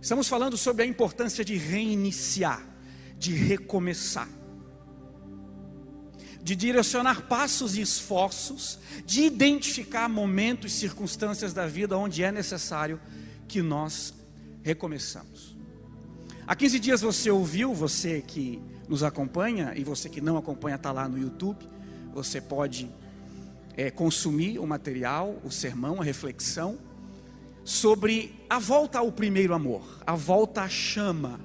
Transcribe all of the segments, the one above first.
Estamos falando sobre a importância de reiniciar, de recomeçar, de direcionar passos e esforços, de identificar momentos e circunstâncias da vida onde é necessário que nós recomeçamos. Há 15 dias você ouviu, você que nos acompanha e você que não acompanha está lá no YouTube, você pode é, consumir o material, o sermão, a reflexão sobre a volta ao primeiro amor, a volta à chama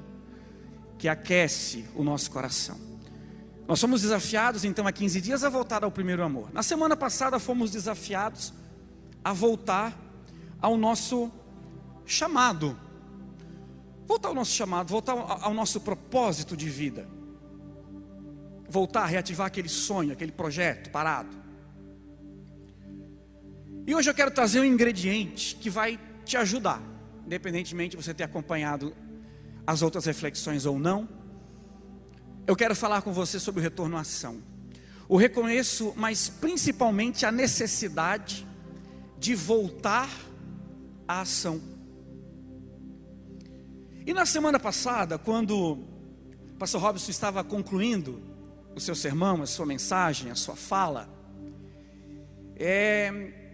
que aquece o nosso coração. Nós fomos desafiados então há 15 dias a voltar ao primeiro amor. Na semana passada fomos desafiados a voltar ao nosso chamado. Voltar ao nosso chamado, voltar ao nosso propósito de vida. Voltar a reativar aquele sonho, aquele projeto parado. E hoje eu quero trazer um ingrediente que vai te ajudar, independentemente de você ter acompanhado as outras reflexões ou não. Eu quero falar com você sobre o retorno à ação. O reconheço, mas principalmente a necessidade de voltar à ação. E na semana passada, quando o pastor Robson estava concluindo o seu sermão, a sua mensagem, a sua fala, é,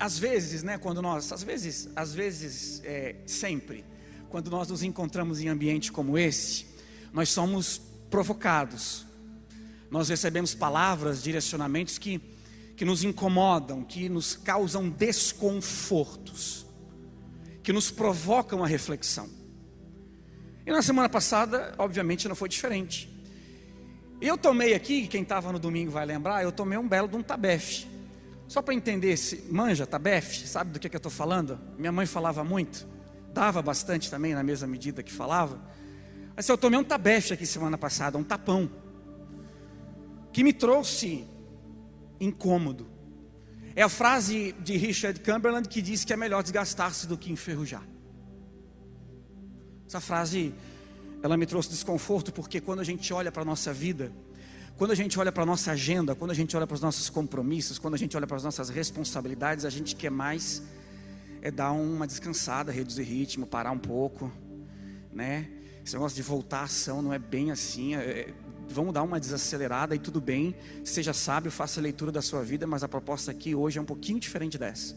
às vezes, né, quando nós, às vezes, às vezes, é, sempre, quando nós nos encontramos em ambiente como esse, nós somos provocados, nós recebemos palavras, direcionamentos que, que nos incomodam, que nos causam desconfortos, que nos provocam a reflexão. E na semana passada, obviamente, não foi diferente. Eu tomei aqui, quem estava no domingo vai lembrar, eu tomei um belo de um tabefe. Só para entender, se manja, tabef, sabe do que, que eu estou falando? Minha mãe falava muito, dava bastante também, na mesma medida que falava. Mas eu tomei um tabefe aqui semana passada, um tapão, que me trouxe incômodo. É a frase de Richard Cumberland que diz que é melhor desgastar-se do que enferrujar. Essa frase, ela me trouxe desconforto porque quando a gente olha para a nossa vida, quando a gente olha para a nossa agenda, quando a gente olha para os nossos compromissos, quando a gente olha para as nossas responsabilidades, a gente quer mais é dar uma descansada, reduzir ritmo, parar um pouco, né? Esse negócio de voltar à ação não é bem assim. É, é, vamos dar uma desacelerada e tudo bem. Seja sábio, faça a leitura da sua vida, mas a proposta aqui hoje é um pouquinho diferente dessa.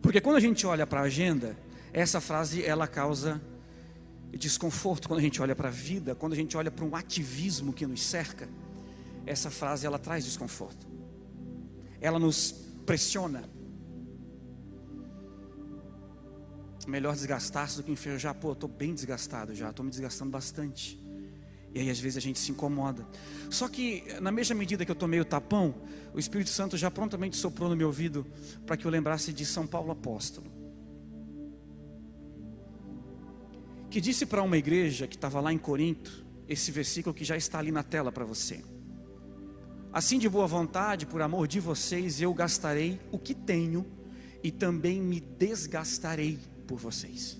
Porque quando a gente olha para a agenda, essa frase ela causa desconforto quando a gente olha para a vida, quando a gente olha para um ativismo que nos cerca, essa frase ela traz desconforto. Ela nos pressiona. Melhor desgastar-se do que enferrujar. Pô, estou bem desgastado já, estou me desgastando bastante. E aí às vezes a gente se incomoda. Só que na mesma medida que eu tomei o tapão, o Espírito Santo já prontamente soprou no meu ouvido para que eu lembrasse de São Paulo apóstolo. Que disse para uma igreja que estava lá em Corinto, esse versículo que já está ali na tela para você. Assim de boa vontade, por amor de vocês, eu gastarei o que tenho e também me desgastarei por vocês.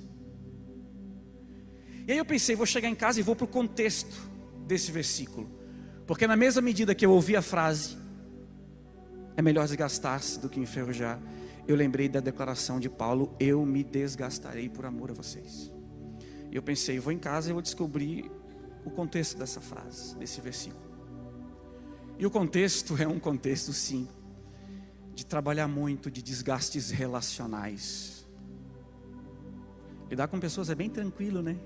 E aí eu pensei, vou chegar em casa e vou para o contexto desse versículo, porque na mesma medida que eu ouvi a frase, é melhor desgastar-se do que enferrujar, eu lembrei da declaração de Paulo: eu me desgastarei por amor a vocês. E eu pensei, vou em casa e vou descobrir o contexto dessa frase, desse versículo. E o contexto é um contexto, sim, de trabalhar muito, de desgastes relacionais. Lidar com pessoas é bem tranquilo, né?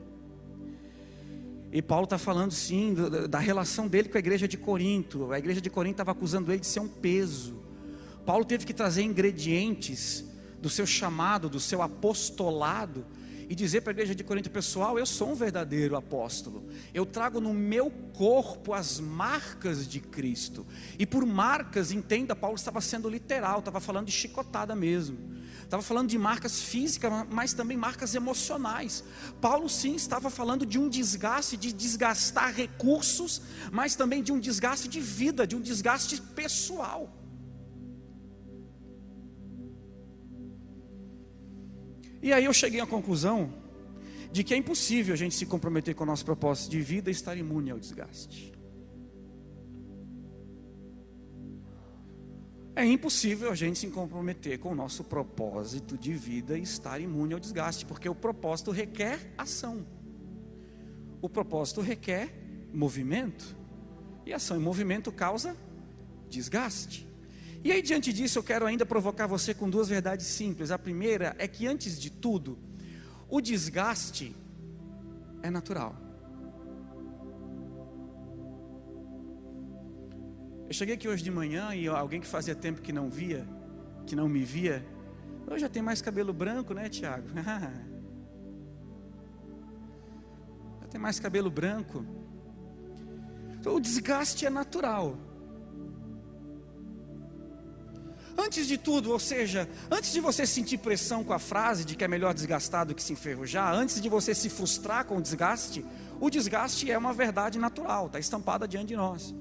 E Paulo está falando sim da relação dele com a igreja de Corinto. A igreja de Corinto estava acusando ele de ser um peso. Paulo teve que trazer ingredientes do seu chamado, do seu apostolado, e dizer para a igreja de Corinto, pessoal, eu sou um verdadeiro apóstolo. Eu trago no meu corpo as marcas de Cristo. E por marcas, entenda, Paulo estava sendo literal, estava falando de chicotada mesmo. Estava falando de marcas físicas, mas também marcas emocionais. Paulo sim estava falando de um desgaste, de desgastar recursos, mas também de um desgaste de vida, de um desgaste pessoal. E aí eu cheguei à conclusão de que é impossível a gente se comprometer com o nosso propósito de vida e estar imune ao desgaste. é impossível a gente se comprometer com o nosso propósito de vida e estar imune ao desgaste, porque o propósito requer ação. O propósito requer movimento. E ação e movimento causa desgaste. E aí, diante disso, eu quero ainda provocar você com duas verdades simples. A primeira é que, antes de tudo, o desgaste é natural. Eu cheguei aqui hoje de manhã e alguém que fazia tempo que não via, que não me via, eu já tem mais cabelo branco, né, Tiago? já tem mais cabelo branco. Então, o desgaste é natural. Antes de tudo, ou seja, antes de você sentir pressão com a frase de que é melhor desgastar do que se enferrujar, antes de você se frustrar com o desgaste, o desgaste é uma verdade natural, está estampada diante de nós.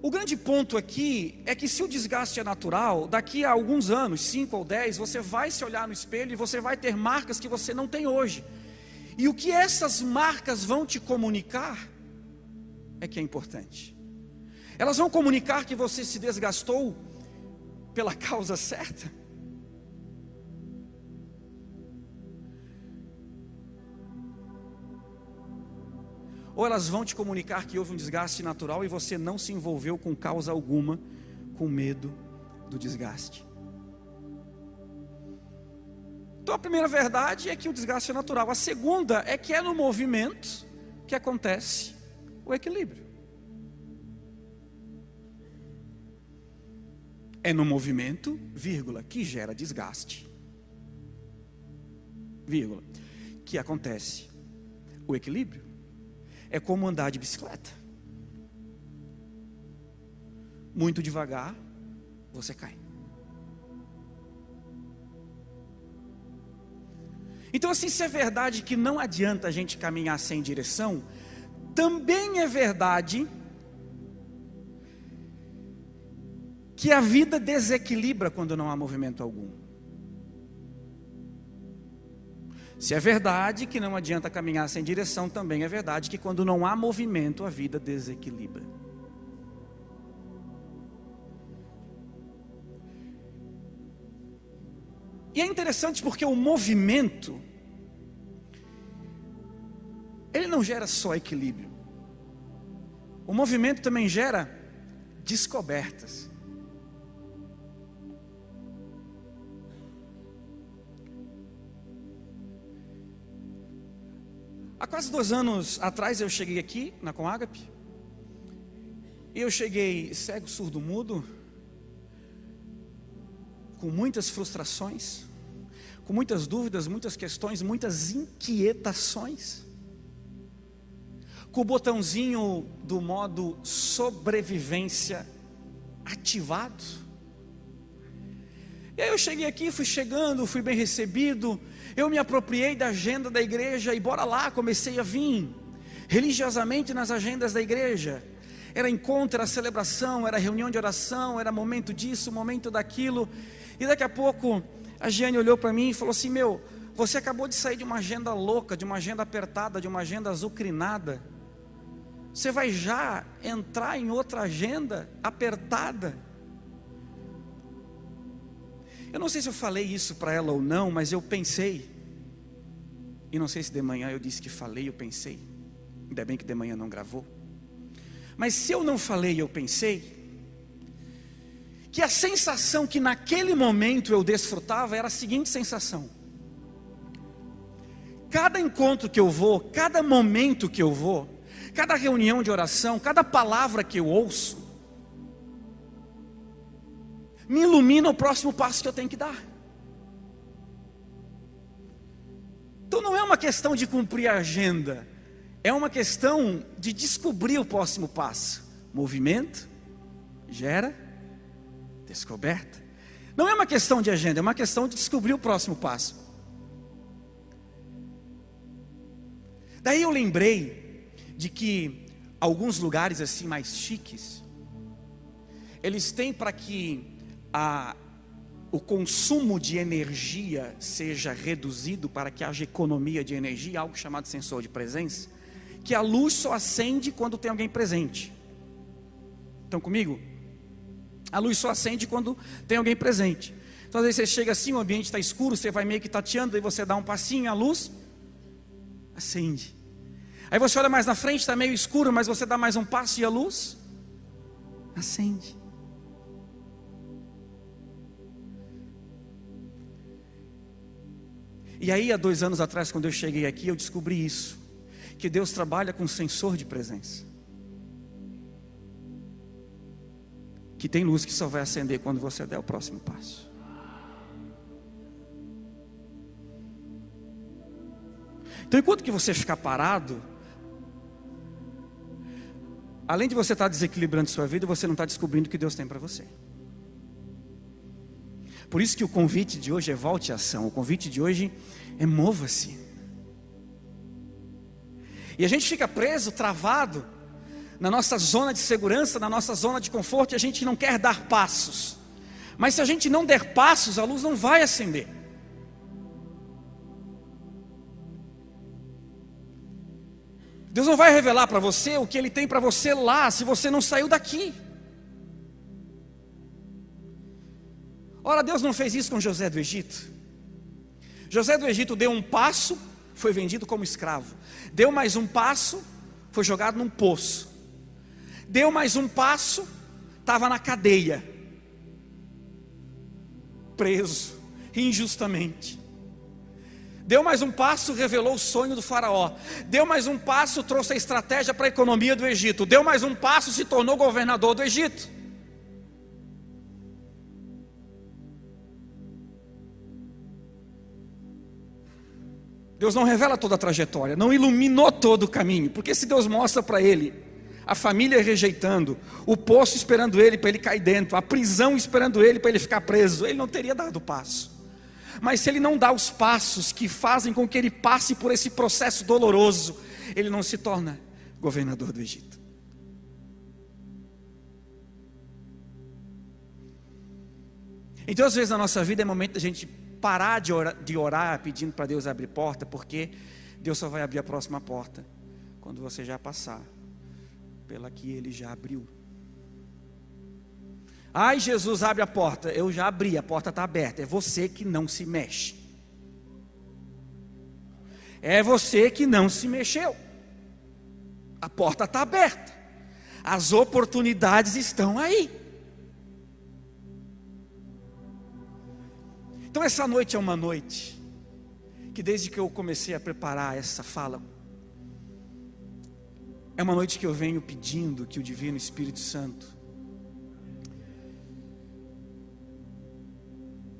O grande ponto aqui é que se o desgaste é natural, daqui a alguns anos, 5 ou 10, você vai se olhar no espelho e você vai ter marcas que você não tem hoje. E o que essas marcas vão te comunicar é que é importante. Elas vão comunicar que você se desgastou pela causa certa. ou elas vão te comunicar que houve um desgaste natural e você não se envolveu com causa alguma, com medo do desgaste. Então a primeira verdade é que o desgaste é natural. A segunda é que é no movimento que acontece o equilíbrio. É no movimento, vírgula, que gera desgaste. Vírgula, que acontece o equilíbrio é como andar de bicicleta. Muito devagar, você cai. Então, assim, se é verdade que não adianta a gente caminhar sem direção, também é verdade que a vida desequilibra quando não há movimento algum. Se é verdade que não adianta caminhar sem direção, também é verdade que quando não há movimento, a vida desequilibra. E é interessante porque o movimento, ele não gera só equilíbrio, o movimento também gera descobertas. Quase dois anos atrás eu cheguei aqui na Comágape. E eu cheguei cego, surdo, mudo, com muitas frustrações, com muitas dúvidas, muitas questões, muitas inquietações. Com o botãozinho do modo sobrevivência ativado. E aí eu cheguei aqui, fui chegando, fui bem recebido, eu me apropriei da agenda da igreja e bora lá, comecei a vir religiosamente nas agendas da igreja. Era encontro, era celebração, era reunião de oração, era momento disso, momento daquilo. E daqui a pouco a Giane olhou para mim e falou assim: Meu, você acabou de sair de uma agenda louca, de uma agenda apertada, de uma agenda azucrinada. Você vai já entrar em outra agenda apertada. Eu não sei se eu falei isso para ela ou não, mas eu pensei. E não sei se de manhã eu disse que falei, eu pensei. Ainda bem que de manhã não gravou. Mas se eu não falei, eu pensei. Que a sensação que naquele momento eu desfrutava era a seguinte sensação: cada encontro que eu vou, cada momento que eu vou, cada reunião de oração, cada palavra que eu ouço, me ilumina o próximo passo que eu tenho que dar. Então não é uma questão de cumprir a agenda, é uma questão de descobrir o próximo passo. Movimento gera descoberta. Não é uma questão de agenda, é uma questão de descobrir o próximo passo. Daí eu lembrei de que alguns lugares assim mais chiques, eles têm para que a, o consumo de energia seja reduzido para que haja economia de energia, algo chamado sensor de presença, que a luz só acende quando tem alguém presente. Estão comigo? A luz só acende quando tem alguém presente. Então, às vezes você chega assim, o ambiente está escuro, você vai meio que tateando, aí você dá um passinho, a luz acende. Aí você olha mais na frente, está meio escuro, mas você dá mais um passo e a luz acende. E aí, há dois anos atrás, quando eu cheguei aqui, eu descobri isso: que Deus trabalha com sensor de presença. Que tem luz que só vai acender quando você der o próximo passo. Então, enquanto que você ficar parado, além de você estar desequilibrando sua vida, você não está descobrindo o que Deus tem para você. Por isso que o convite de hoje é volte à ação. O convite de hoje é mova-se. E a gente fica preso, travado na nossa zona de segurança, na nossa zona de conforto, e a gente não quer dar passos. Mas se a gente não der passos, a luz não vai acender. Deus não vai revelar para você o que Ele tem para você lá, se você não saiu daqui. Ora, Deus não fez isso com José do Egito. José do Egito deu um passo, foi vendido como escravo. Deu mais um passo, foi jogado num poço. Deu mais um passo, estava na cadeia, preso, injustamente. Deu mais um passo, revelou o sonho do Faraó. Deu mais um passo, trouxe a estratégia para a economia do Egito. Deu mais um passo, se tornou governador do Egito. Deus não revela toda a trajetória, não iluminou todo o caminho, porque se Deus mostra para ele a família rejeitando, o poço esperando ele para ele cair dentro, a prisão esperando ele para ele ficar preso, ele não teria dado o passo. Mas se ele não dá os passos que fazem com que ele passe por esse processo doloroso, ele não se torna governador do Egito. Então, às vezes na nossa vida é momento da gente parar de orar, de orar pedindo para Deus abrir porta, porque Deus só vai abrir a próxima porta quando você já passar pela que Ele já abriu. Ai, Jesus, abre a porta. Eu já abri, a porta está aberta. É você que não se mexe. É você que não se mexeu. A porta está aberta. As oportunidades estão aí. Então, essa noite é uma noite que, desde que eu comecei a preparar essa fala, é uma noite que eu venho pedindo que o Divino Espírito Santo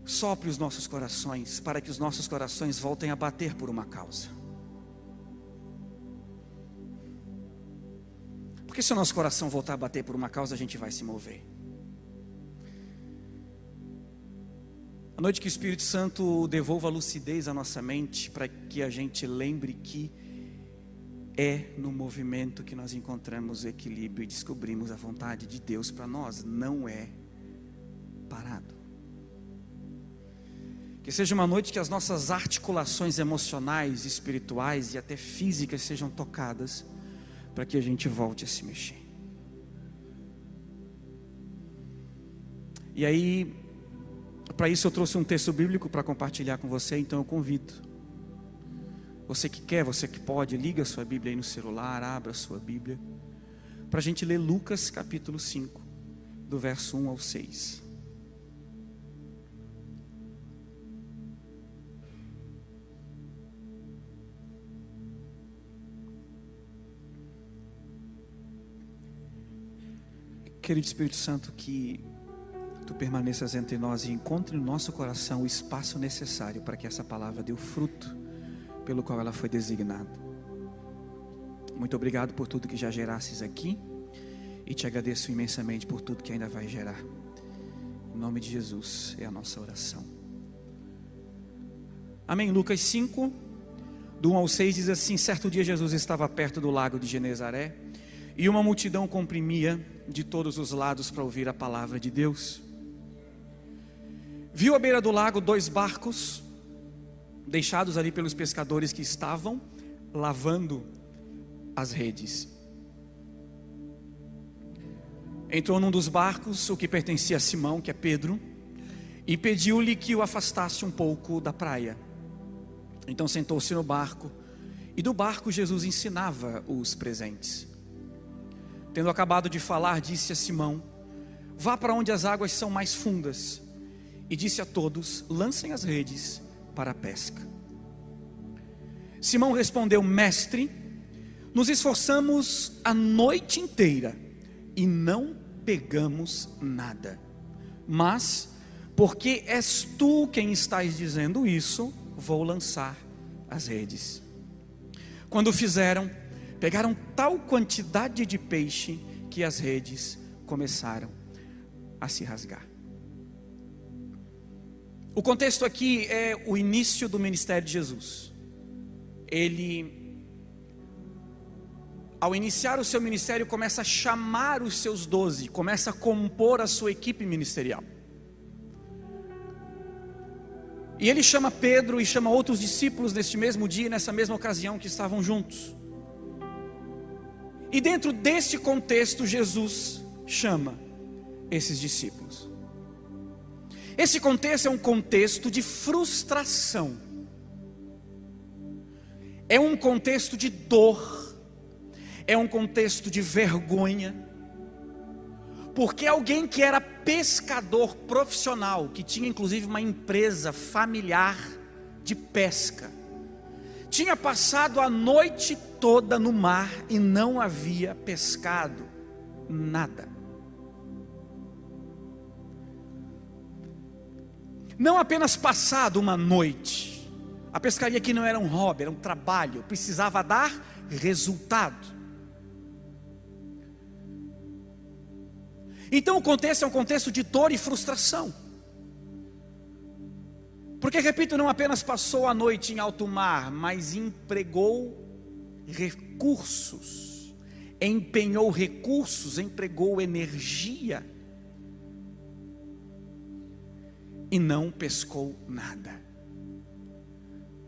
sopre os nossos corações, para que os nossos corações voltem a bater por uma causa. Porque se o nosso coração voltar a bater por uma causa, a gente vai se mover. A noite que o Espírito Santo devolva lucidez à nossa mente, para que a gente lembre que é no movimento que nós encontramos o equilíbrio e descobrimos a vontade de Deus para nós, não é parado. Que seja uma noite que as nossas articulações emocionais, espirituais e até físicas sejam tocadas, para que a gente volte a se mexer. E aí, para isso eu trouxe um texto bíblico para compartilhar com você, então eu convido. Você que quer, você que pode, liga a sua Bíblia aí no celular, abra a sua Bíblia, para a gente ler Lucas capítulo 5, do verso 1 ao 6. Querido Espírito Santo, que tu permaneças entre nós e encontre no nosso coração o espaço necessário para que essa palavra dê o fruto pelo qual ela foi designada. Muito obrigado por tudo que já gerasses aqui e te agradeço imensamente por tudo que ainda vai gerar. Em nome de Jesus é a nossa oração. Amém. Lucas 5, do 1 ao 6 diz assim: Certo dia Jesus estava perto do lago de Genezaré e uma multidão comprimia de todos os lados para ouvir a palavra de Deus. Viu à beira do lago dois barcos, deixados ali pelos pescadores que estavam lavando as redes. entrou num dos barcos, o que pertencia a Simão, que é Pedro, e pediu-lhe que o afastasse um pouco da praia. Então sentou-se no barco, e do barco Jesus ensinava os presentes. Tendo acabado de falar, disse a Simão: Vá para onde as águas são mais fundas. E disse a todos: Lancem as redes para a pesca. Simão respondeu: Mestre, nos esforçamos a noite inteira e não pegamos nada. Mas, porque és tu quem estás dizendo isso, vou lançar as redes. Quando fizeram, pegaram tal quantidade de peixe que as redes começaram a se rasgar. O contexto aqui é o início do ministério de Jesus. Ele ao iniciar o seu ministério, começa a chamar os seus doze, começa a compor a sua equipe ministerial. E ele chama Pedro e chama outros discípulos neste mesmo dia, nessa mesma ocasião que estavam juntos. E dentro deste contexto, Jesus chama esses discípulos. Esse contexto é um contexto de frustração, é um contexto de dor, é um contexto de vergonha, porque alguém que era pescador profissional, que tinha inclusive uma empresa familiar de pesca, tinha passado a noite toda no mar e não havia pescado nada. Não apenas passado uma noite, a pescaria aqui não era um hobby, era um trabalho, precisava dar resultado. Então o contexto é um contexto de dor e frustração. Porque, repito, não apenas passou a noite em alto mar, mas empregou recursos, empenhou recursos, empregou energia e não pescou nada.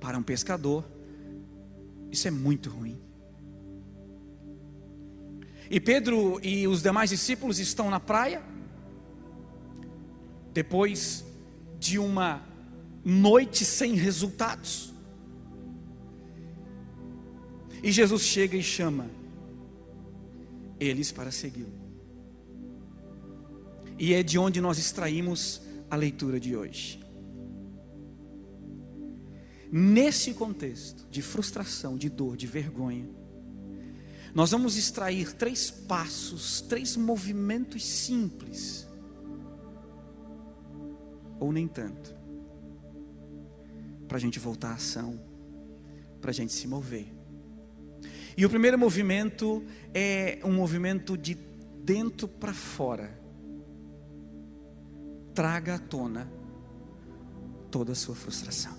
Para um pescador, isso é muito ruim. E Pedro e os demais discípulos estão na praia, depois de uma noite sem resultados. E Jesus chega e chama eles para segui-lo. E é de onde nós extraímos a leitura de hoje. Nesse contexto de frustração, de dor, de vergonha, nós vamos extrair três passos, três movimentos simples, ou nem tanto, para a gente voltar à ação, para a gente se mover. E o primeiro movimento é um movimento de dentro para fora. Traga à tona toda a sua frustração.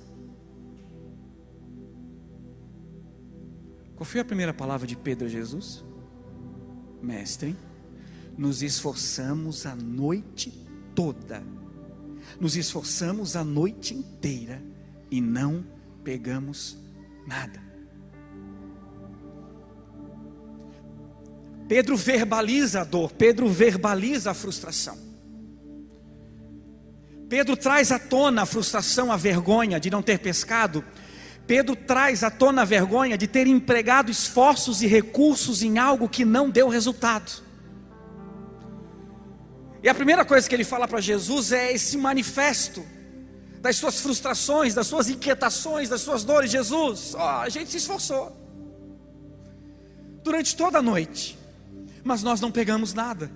Qual foi a primeira palavra de Pedro a Jesus? Mestre, nos esforçamos a noite toda, nos esforçamos a noite inteira e não pegamos nada. Pedro verbaliza a dor, Pedro verbaliza a frustração. Pedro traz à tona a frustração, a vergonha de não ter pescado, Pedro traz à tona a vergonha de ter empregado esforços e recursos em algo que não deu resultado. E a primeira coisa que ele fala para Jesus é esse manifesto das suas frustrações, das suas inquietações, das suas dores. Jesus, ó, a gente se esforçou durante toda a noite, mas nós não pegamos nada.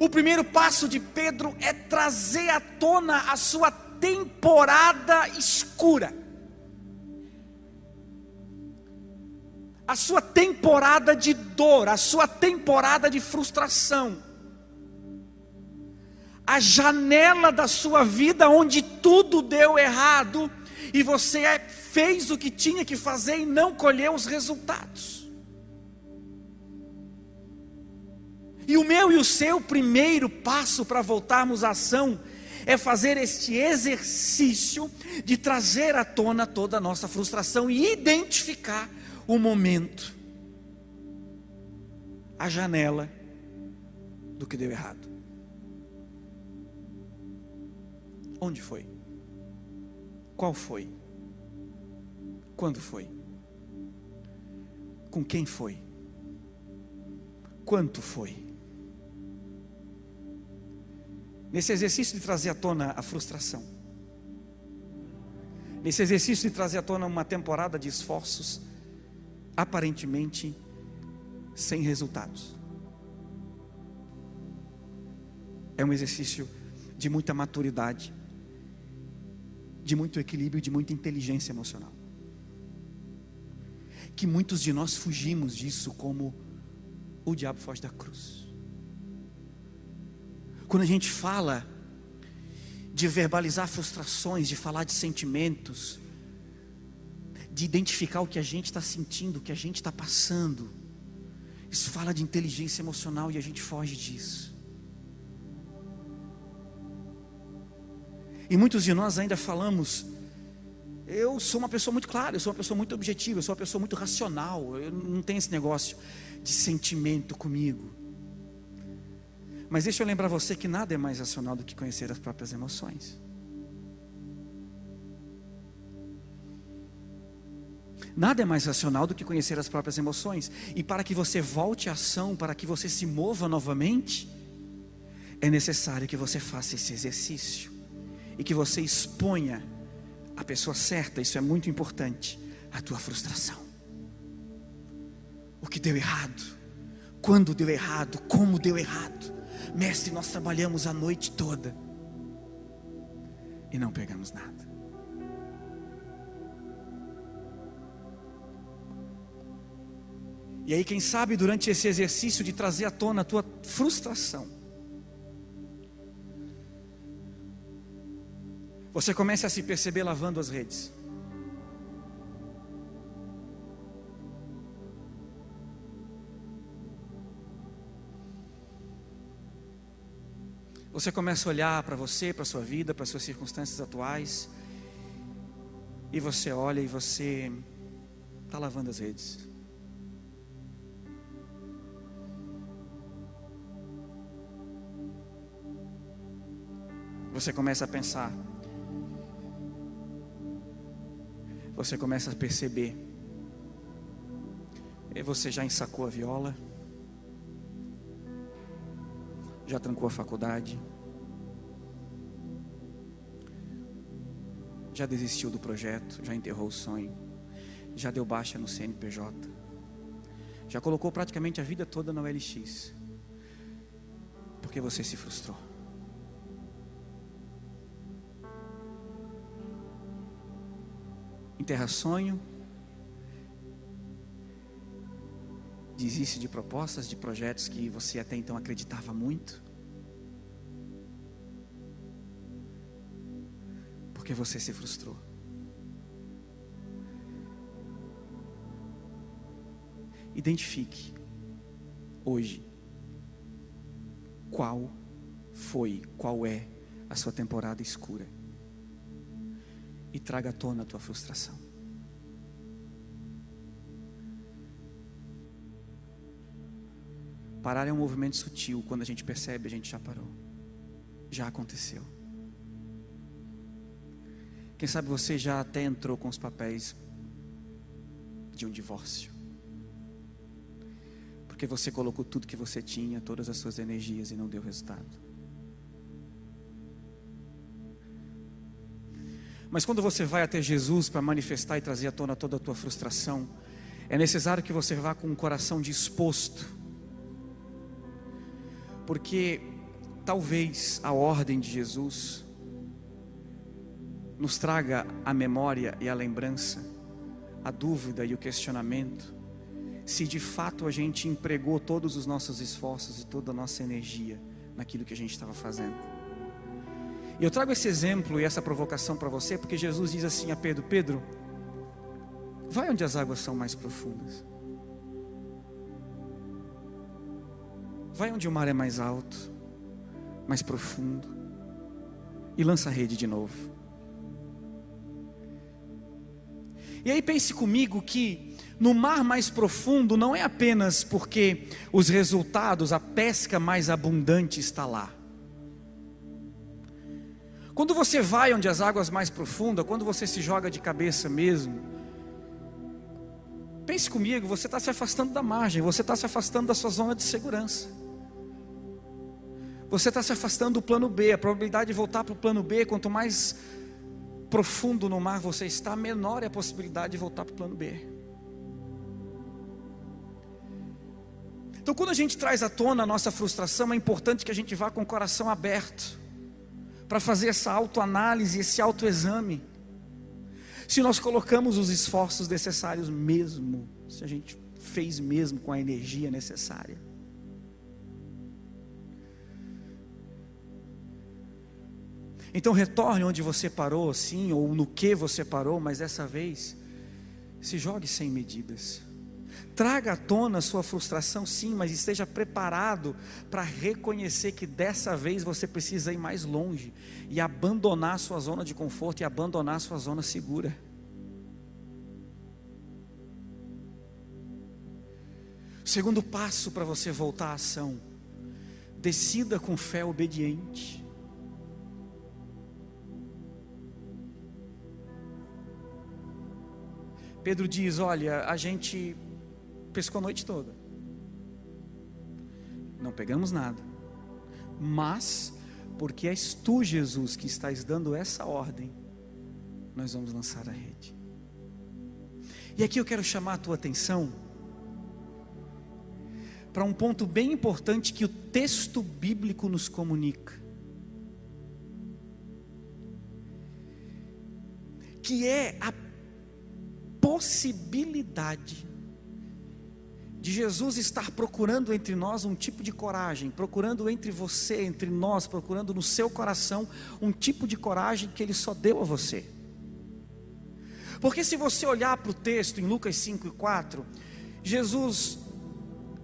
O primeiro passo de Pedro é trazer à tona a sua temporada escura. A sua temporada de dor, a sua temporada de frustração. A janela da sua vida onde tudo deu errado e você é, fez o que tinha que fazer e não colheu os resultados. E o meu e o seu primeiro passo para voltarmos à ação é fazer este exercício de trazer à tona toda a nossa frustração e identificar o momento a janela do que deu errado. Onde foi? Qual foi? Quando foi? Com quem foi? Quanto foi? Nesse exercício de trazer à tona a frustração, nesse exercício de trazer à tona uma temporada de esforços aparentemente sem resultados. É um exercício de muita maturidade, de muito equilíbrio, de muita inteligência emocional. Que muitos de nós fugimos disso como o diabo foge da cruz. Quando a gente fala de verbalizar frustrações, de falar de sentimentos, de identificar o que a gente está sentindo, o que a gente está passando, isso fala de inteligência emocional e a gente foge disso. E muitos de nós ainda falamos, eu sou uma pessoa muito clara, eu sou uma pessoa muito objetiva, eu sou uma pessoa muito racional, eu não tenho esse negócio de sentimento comigo. Mas deixa eu lembrar você que nada é mais racional do que conhecer as próprias emoções. Nada é mais racional do que conhecer as próprias emoções. E para que você volte à ação, para que você se mova novamente, é necessário que você faça esse exercício e que você exponha a pessoa certa, isso é muito importante, a tua frustração. O que deu errado, quando deu errado, como deu errado. Mestre, nós trabalhamos a noite toda e não pegamos nada. E aí, quem sabe, durante esse exercício de trazer à tona a tua frustração, você comece a se perceber lavando as redes. Você começa a olhar para você, para sua vida, para as suas circunstâncias atuais, e você olha e você está lavando as redes. Você começa a pensar, você começa a perceber, e você já ensacou a viola, já trancou a faculdade, já desistiu do projeto, já enterrou o sonho, já deu baixa no CNPJ, já colocou praticamente a vida toda no LX, porque você se frustrou. Enterra sonho, desiste de propostas, de projetos que você até então acreditava muito? Porque você se frustrou. Identifique hoje qual foi, qual é a sua temporada escura e traga à tona a tua frustração. Parar é um movimento sutil, quando a gente percebe, a gente já parou. Já aconteceu. Quem sabe você já até entrou com os papéis de um divórcio. Porque você colocou tudo que você tinha, todas as suas energias e não deu resultado. Mas quando você vai até Jesus para manifestar e trazer à tona toda a tua frustração, é necessário que você vá com um coração disposto porque talvez a ordem de Jesus nos traga a memória e a lembrança, a dúvida e o questionamento, se de fato a gente empregou todos os nossos esforços e toda a nossa energia naquilo que a gente estava fazendo. E eu trago esse exemplo e essa provocação para você, porque Jesus diz assim a Pedro: Pedro, vai onde as águas são mais profundas. Vai onde o mar é mais alto, mais profundo, e lança a rede de novo. E aí pense comigo que no mar mais profundo não é apenas porque os resultados, a pesca mais abundante está lá. Quando você vai onde as águas mais profundas, quando você se joga de cabeça mesmo, pense comigo, você está se afastando da margem, você está se afastando da sua zona de segurança. Você está se afastando do plano B. A probabilidade de voltar para o plano B, quanto mais profundo no mar você está, menor é a possibilidade de voltar para o plano B. Então, quando a gente traz à tona a nossa frustração, é importante que a gente vá com o coração aberto para fazer essa autoanálise, esse autoexame. Se nós colocamos os esforços necessários mesmo, se a gente fez mesmo com a energia necessária. Então retorne onde você parou, sim, ou no que você parou, mas dessa vez se jogue sem medidas. Traga à tona sua frustração, sim, mas esteja preparado para reconhecer que dessa vez você precisa ir mais longe e abandonar a sua zona de conforto e abandonar a sua zona segura. Segundo passo para você voltar à ação: decida com fé obediente. Pedro diz: Olha, a gente pescou a noite toda, não pegamos nada, mas, porque és tu, Jesus, que estás dando essa ordem, nós vamos lançar a rede. E aqui eu quero chamar a tua atenção para um ponto bem importante que o texto bíblico nos comunica. Que é a possibilidade de Jesus estar procurando entre nós um tipo de coragem, procurando entre você, entre nós, procurando no seu coração um tipo de coragem que Ele só deu a você. Porque se você olhar para o texto em Lucas 5 e 4, Jesus,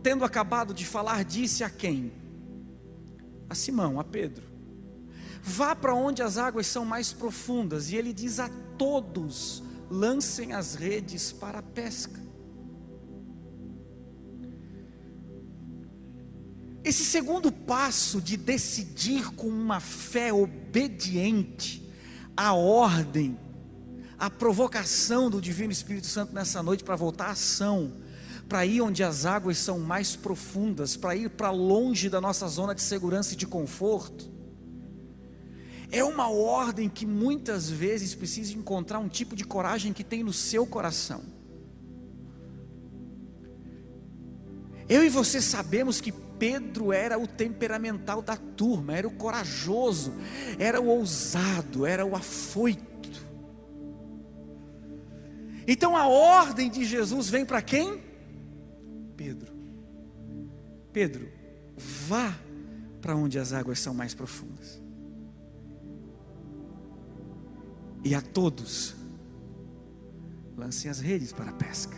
tendo acabado de falar, disse a quem? A Simão, a Pedro: Vá para onde as águas são mais profundas, e ele diz a todos: lancem as redes para a pesca. Esse segundo passo de decidir com uma fé obediente à ordem, à provocação do Divino Espírito Santo nessa noite para voltar à ação, para ir onde as águas são mais profundas, para ir para longe da nossa zona de segurança e de conforto, é uma ordem que muitas vezes precisa encontrar um tipo de coragem que tem no seu coração. Eu e você sabemos que Pedro era o temperamental da turma, era o corajoso, era o ousado, era o afoito. Então a ordem de Jesus vem para quem? Pedro. Pedro, vá para onde as águas são mais profundas. E a todos lancem as redes para a pesca.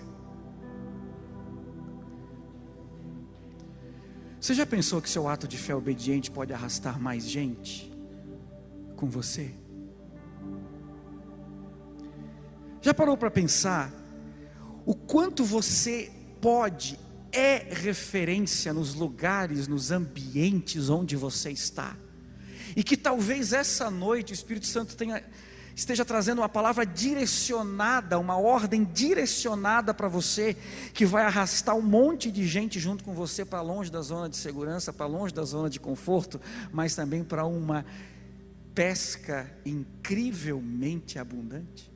Você já pensou que seu ato de fé obediente pode arrastar mais gente com você? Já parou para pensar o quanto você pode, é referência nos lugares, nos ambientes onde você está? E que talvez essa noite o Espírito Santo tenha esteja trazendo uma palavra direcionada, uma ordem direcionada para você, que vai arrastar um monte de gente junto com você para longe da zona de segurança, para longe da zona de conforto, mas também para uma pesca incrivelmente abundante.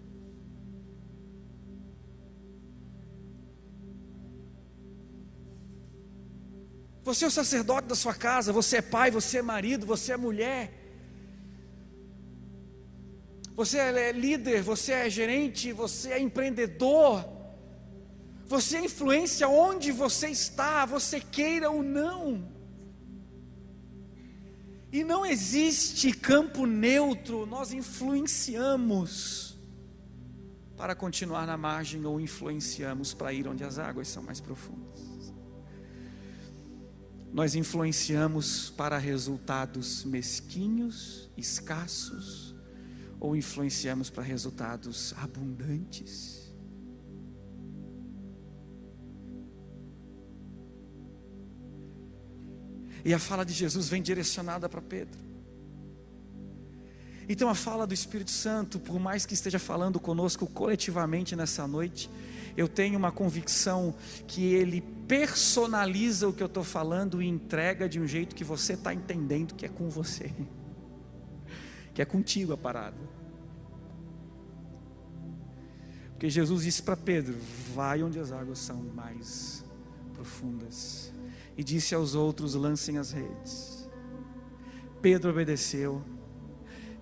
Você é o sacerdote da sua casa, você é pai, você é marido, você é mulher você é líder, você é gerente, você é empreendedor, você é influência onde você está, você queira ou não. E não existe campo neutro, nós influenciamos para continuar na margem ou influenciamos para ir onde as águas são mais profundas. Nós influenciamos para resultados mesquinhos, escassos, ou influenciamos para resultados abundantes? E a fala de Jesus vem direcionada para Pedro. Então a fala do Espírito Santo, por mais que esteja falando conosco coletivamente nessa noite, eu tenho uma convicção que ele personaliza o que eu estou falando e entrega de um jeito que você está entendendo que é com você que é contigo a parada. Porque Jesus disse para Pedro: Vai onde as águas são mais profundas. E disse aos outros: Lancem as redes. Pedro obedeceu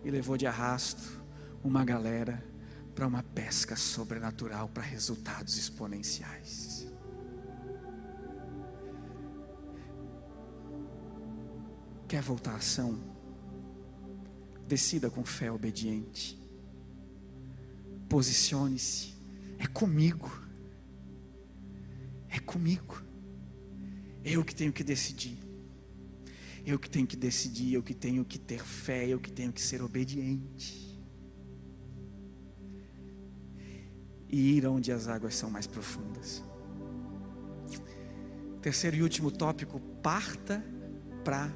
e levou de arrasto uma galera para uma pesca sobrenatural, para resultados exponenciais. Quer voltar à ação? Decida com fé obediente. Posicione-se. É comigo. É comigo. Eu que tenho que decidir. Eu que tenho que decidir, eu que tenho que ter fé, eu que tenho que ser obediente. E ir onde as águas são mais profundas. Terceiro e último tópico: parta para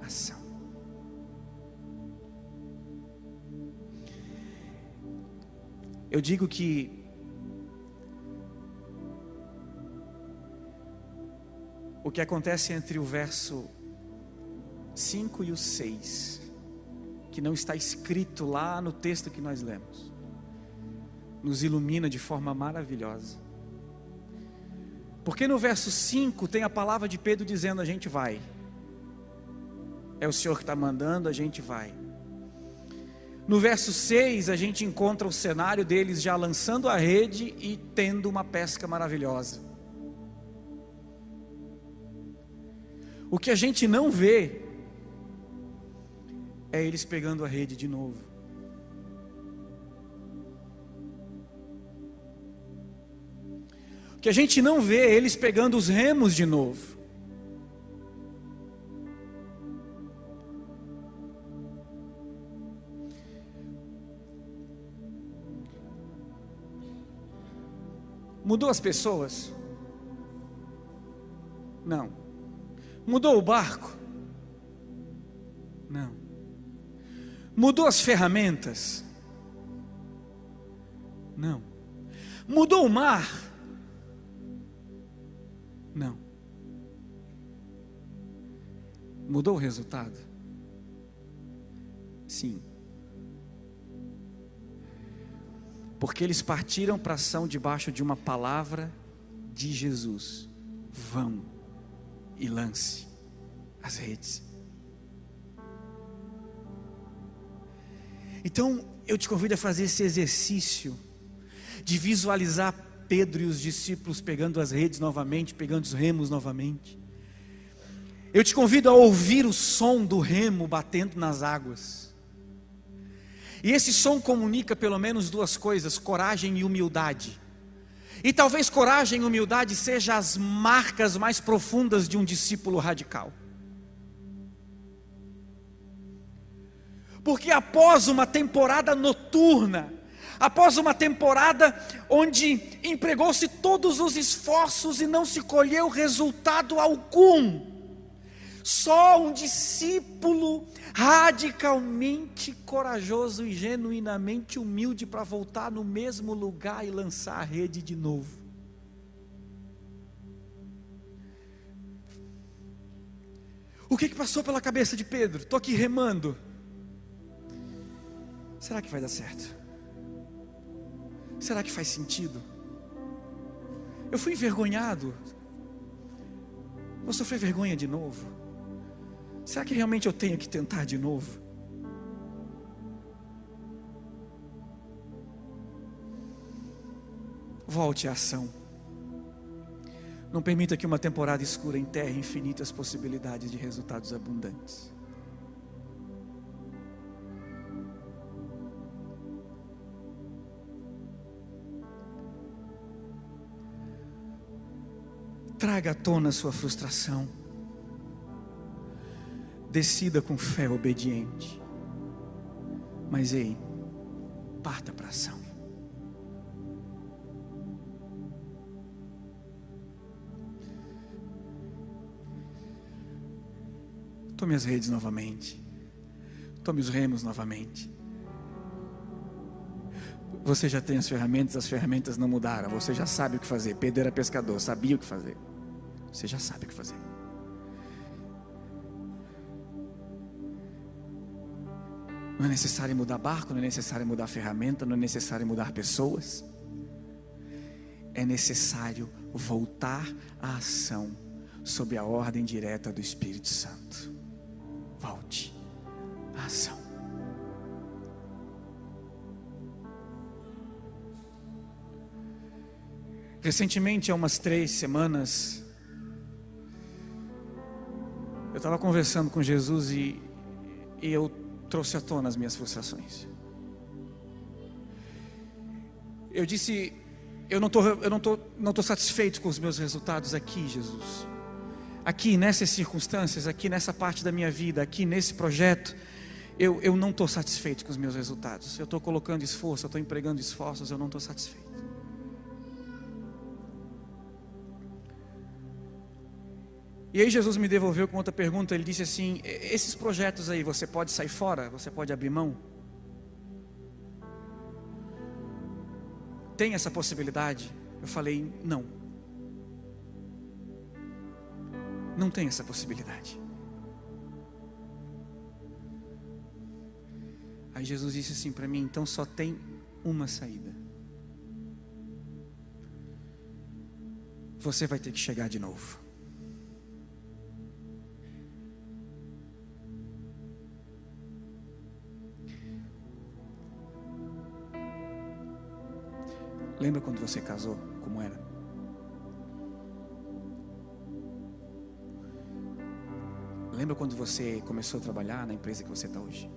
ação. Eu digo que o que acontece entre o verso 5 e o 6, que não está escrito lá no texto que nós lemos, nos ilumina de forma maravilhosa. Porque no verso 5 tem a palavra de Pedro dizendo: a gente vai. É o Senhor que está mandando, a gente vai. No verso 6, a gente encontra o cenário deles já lançando a rede e tendo uma pesca maravilhosa. O que a gente não vê é eles pegando a rede de novo. O que a gente não vê é eles pegando os remos de novo. Mudou as pessoas? Não. Mudou o barco? Não. Mudou as ferramentas? Não. Mudou o mar? Não. Mudou o resultado? Sim. Porque eles partiram para ação debaixo de uma palavra de Jesus: vão e lance as redes. Então, eu te convido a fazer esse exercício de visualizar Pedro e os discípulos pegando as redes novamente, pegando os remos novamente. Eu te convido a ouvir o som do remo batendo nas águas. E esse som comunica pelo menos duas coisas: coragem e humildade. E talvez coragem e humildade sejam as marcas mais profundas de um discípulo radical. Porque após uma temporada noturna, após uma temporada onde empregou-se todos os esforços e não se colheu resultado algum, só um discípulo radicalmente corajoso e genuinamente humilde para voltar no mesmo lugar e lançar a rede de novo. O que, que passou pela cabeça de Pedro? Estou aqui remando. Será que vai dar certo? Será que faz sentido? Eu fui envergonhado. Vou sofrer vergonha de novo. Será que realmente eu tenho que tentar de novo? Volte à ação. Não permita que uma temporada escura enterre infinitas possibilidades de resultados abundantes. Traga à tona sua frustração. Decida com fé obediente. Mas ei, parta para ação. Tome as redes novamente. Tome os remos novamente. Você já tem as ferramentas, as ferramentas não mudaram. Você já sabe o que fazer. Pedro era pescador, sabia o que fazer. Você já sabe o que fazer. Não é necessário mudar barco, não é necessário mudar ferramenta, não é necessário mudar pessoas. É necessário voltar à ação sob a ordem direta do Espírito Santo. Volte à ação. Recentemente, há umas três semanas, eu estava conversando com Jesus e, e eu trouxe à tona as minhas frustrações. Eu disse, eu não tô, eu não tô, não tô satisfeito com os meus resultados aqui, Jesus. Aqui nessas circunstâncias, aqui nessa parte da minha vida, aqui nesse projeto, eu, eu não estou satisfeito com os meus resultados. Eu estou colocando esforço, eu estou empregando esforços, eu não estou satisfeito. E aí Jesus me devolveu com outra pergunta. Ele disse assim: Esses projetos aí, você pode sair fora? Você pode abrir mão? Tem essa possibilidade? Eu falei: Não. Não tem essa possibilidade. Aí Jesus disse assim para mim: Então só tem uma saída. Você vai ter que chegar de novo. Lembra quando você casou? Como era? Lembra quando você começou a trabalhar na empresa que você está hoje?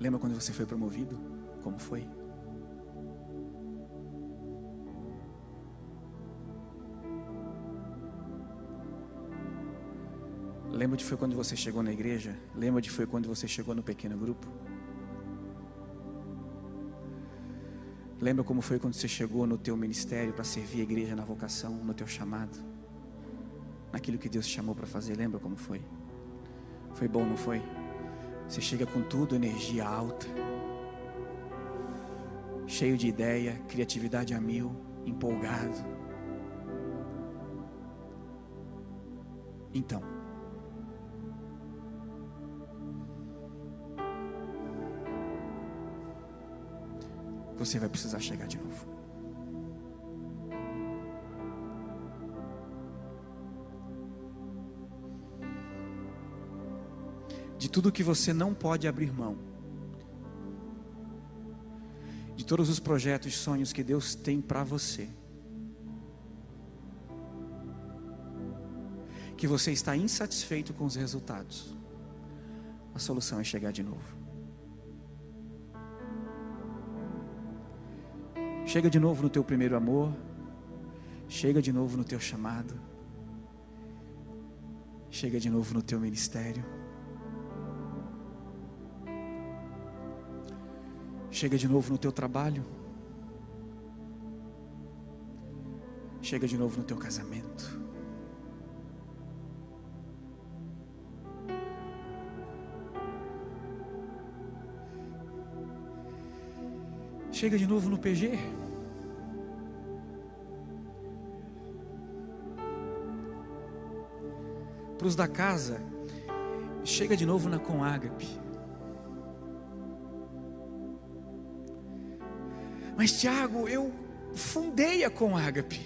Lembra quando você foi promovido? Como foi? Lembra de foi quando você chegou na igreja? Lembra de foi quando você chegou no pequeno grupo? Lembra como foi quando você chegou no teu ministério para servir a igreja na vocação, no teu chamado? Naquilo que Deus te chamou para fazer, lembra como foi? Foi bom, não foi? Você chega com tudo, energia alta, cheio de ideia, criatividade a mil, empolgado. Então, você vai precisar chegar de novo. De tudo que você não pode abrir mão, de todos os projetos e sonhos que Deus tem para você, que você está insatisfeito com os resultados, a solução é chegar de novo. Chega de novo no teu primeiro amor. Chega de novo no teu chamado. Chega de novo no teu ministério. Chega de novo no teu trabalho. Chega de novo no teu casamento. Chega de novo no PG. para os da casa, chega de novo na Comágape. Mas Tiago, eu fundei a Comágape.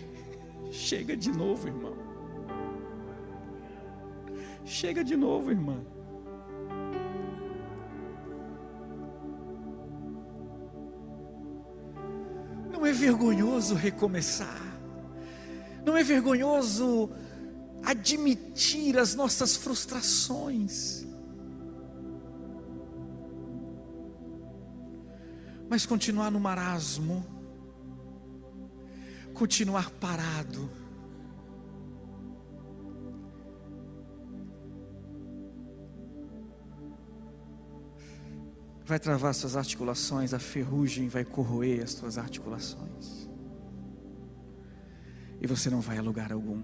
Chega de novo, irmão. Chega de novo, irmã. Vergonhoso recomeçar. Não é vergonhoso admitir as nossas frustrações, mas continuar no marasmo, continuar parado, vai travar suas articulações, a ferrugem vai corroer as suas articulações. E você não vai a lugar algum.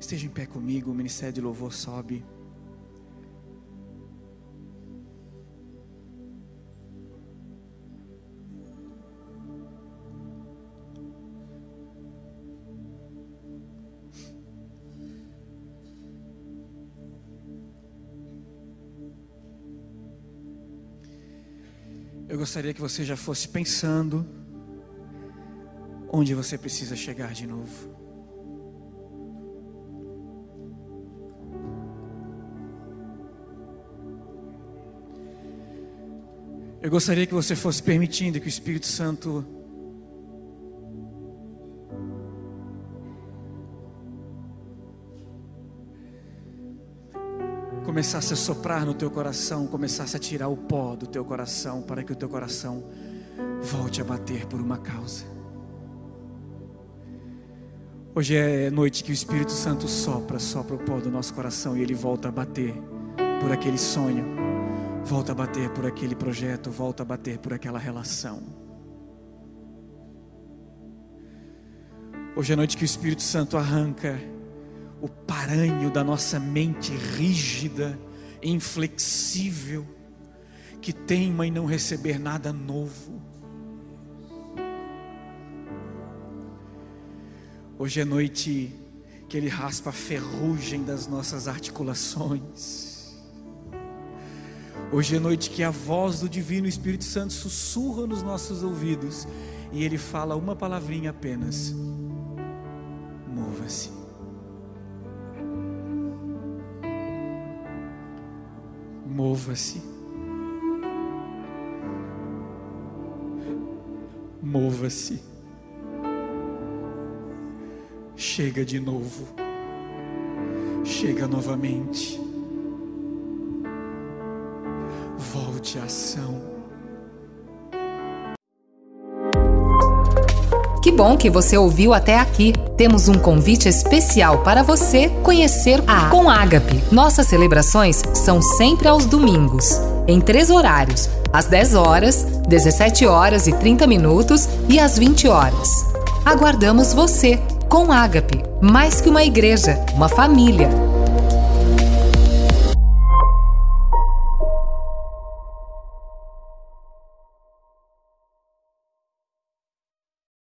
Esteja em pé comigo, o ministério de louvor sobe. Gostaria que você já fosse pensando onde você precisa chegar de novo. Eu gostaria que você fosse permitindo que o Espírito Santo começasse a soprar no teu coração, começasse a tirar o pó do teu coração, para que o teu coração volte a bater por uma causa. Hoje é noite que o Espírito Santo sopra, sopra o pó do nosso coração e ele volta a bater por aquele sonho, volta a bater por aquele projeto, volta a bater por aquela relação. Hoje é noite que o Espírito Santo arranca o paranho da nossa mente rígida, inflexível, que teima em não receber nada novo. Hoje é noite que Ele raspa a ferrugem das nossas articulações. Hoje é noite que a voz do Divino Espírito Santo sussurra nos nossos ouvidos e Ele fala uma palavrinha apenas: mova-se. Mova-se. Mova-se. Chega de novo. Chega novamente. Volte à ação. Que bom que você ouviu até aqui. Temos um convite especial para você conhecer a Com Ágape. Nossas celebrações são sempre aos domingos, em três horários: às 10 horas, 17 horas e 30 minutos e às 20 horas. Aguardamos você com Ágape, mais que uma igreja, uma família.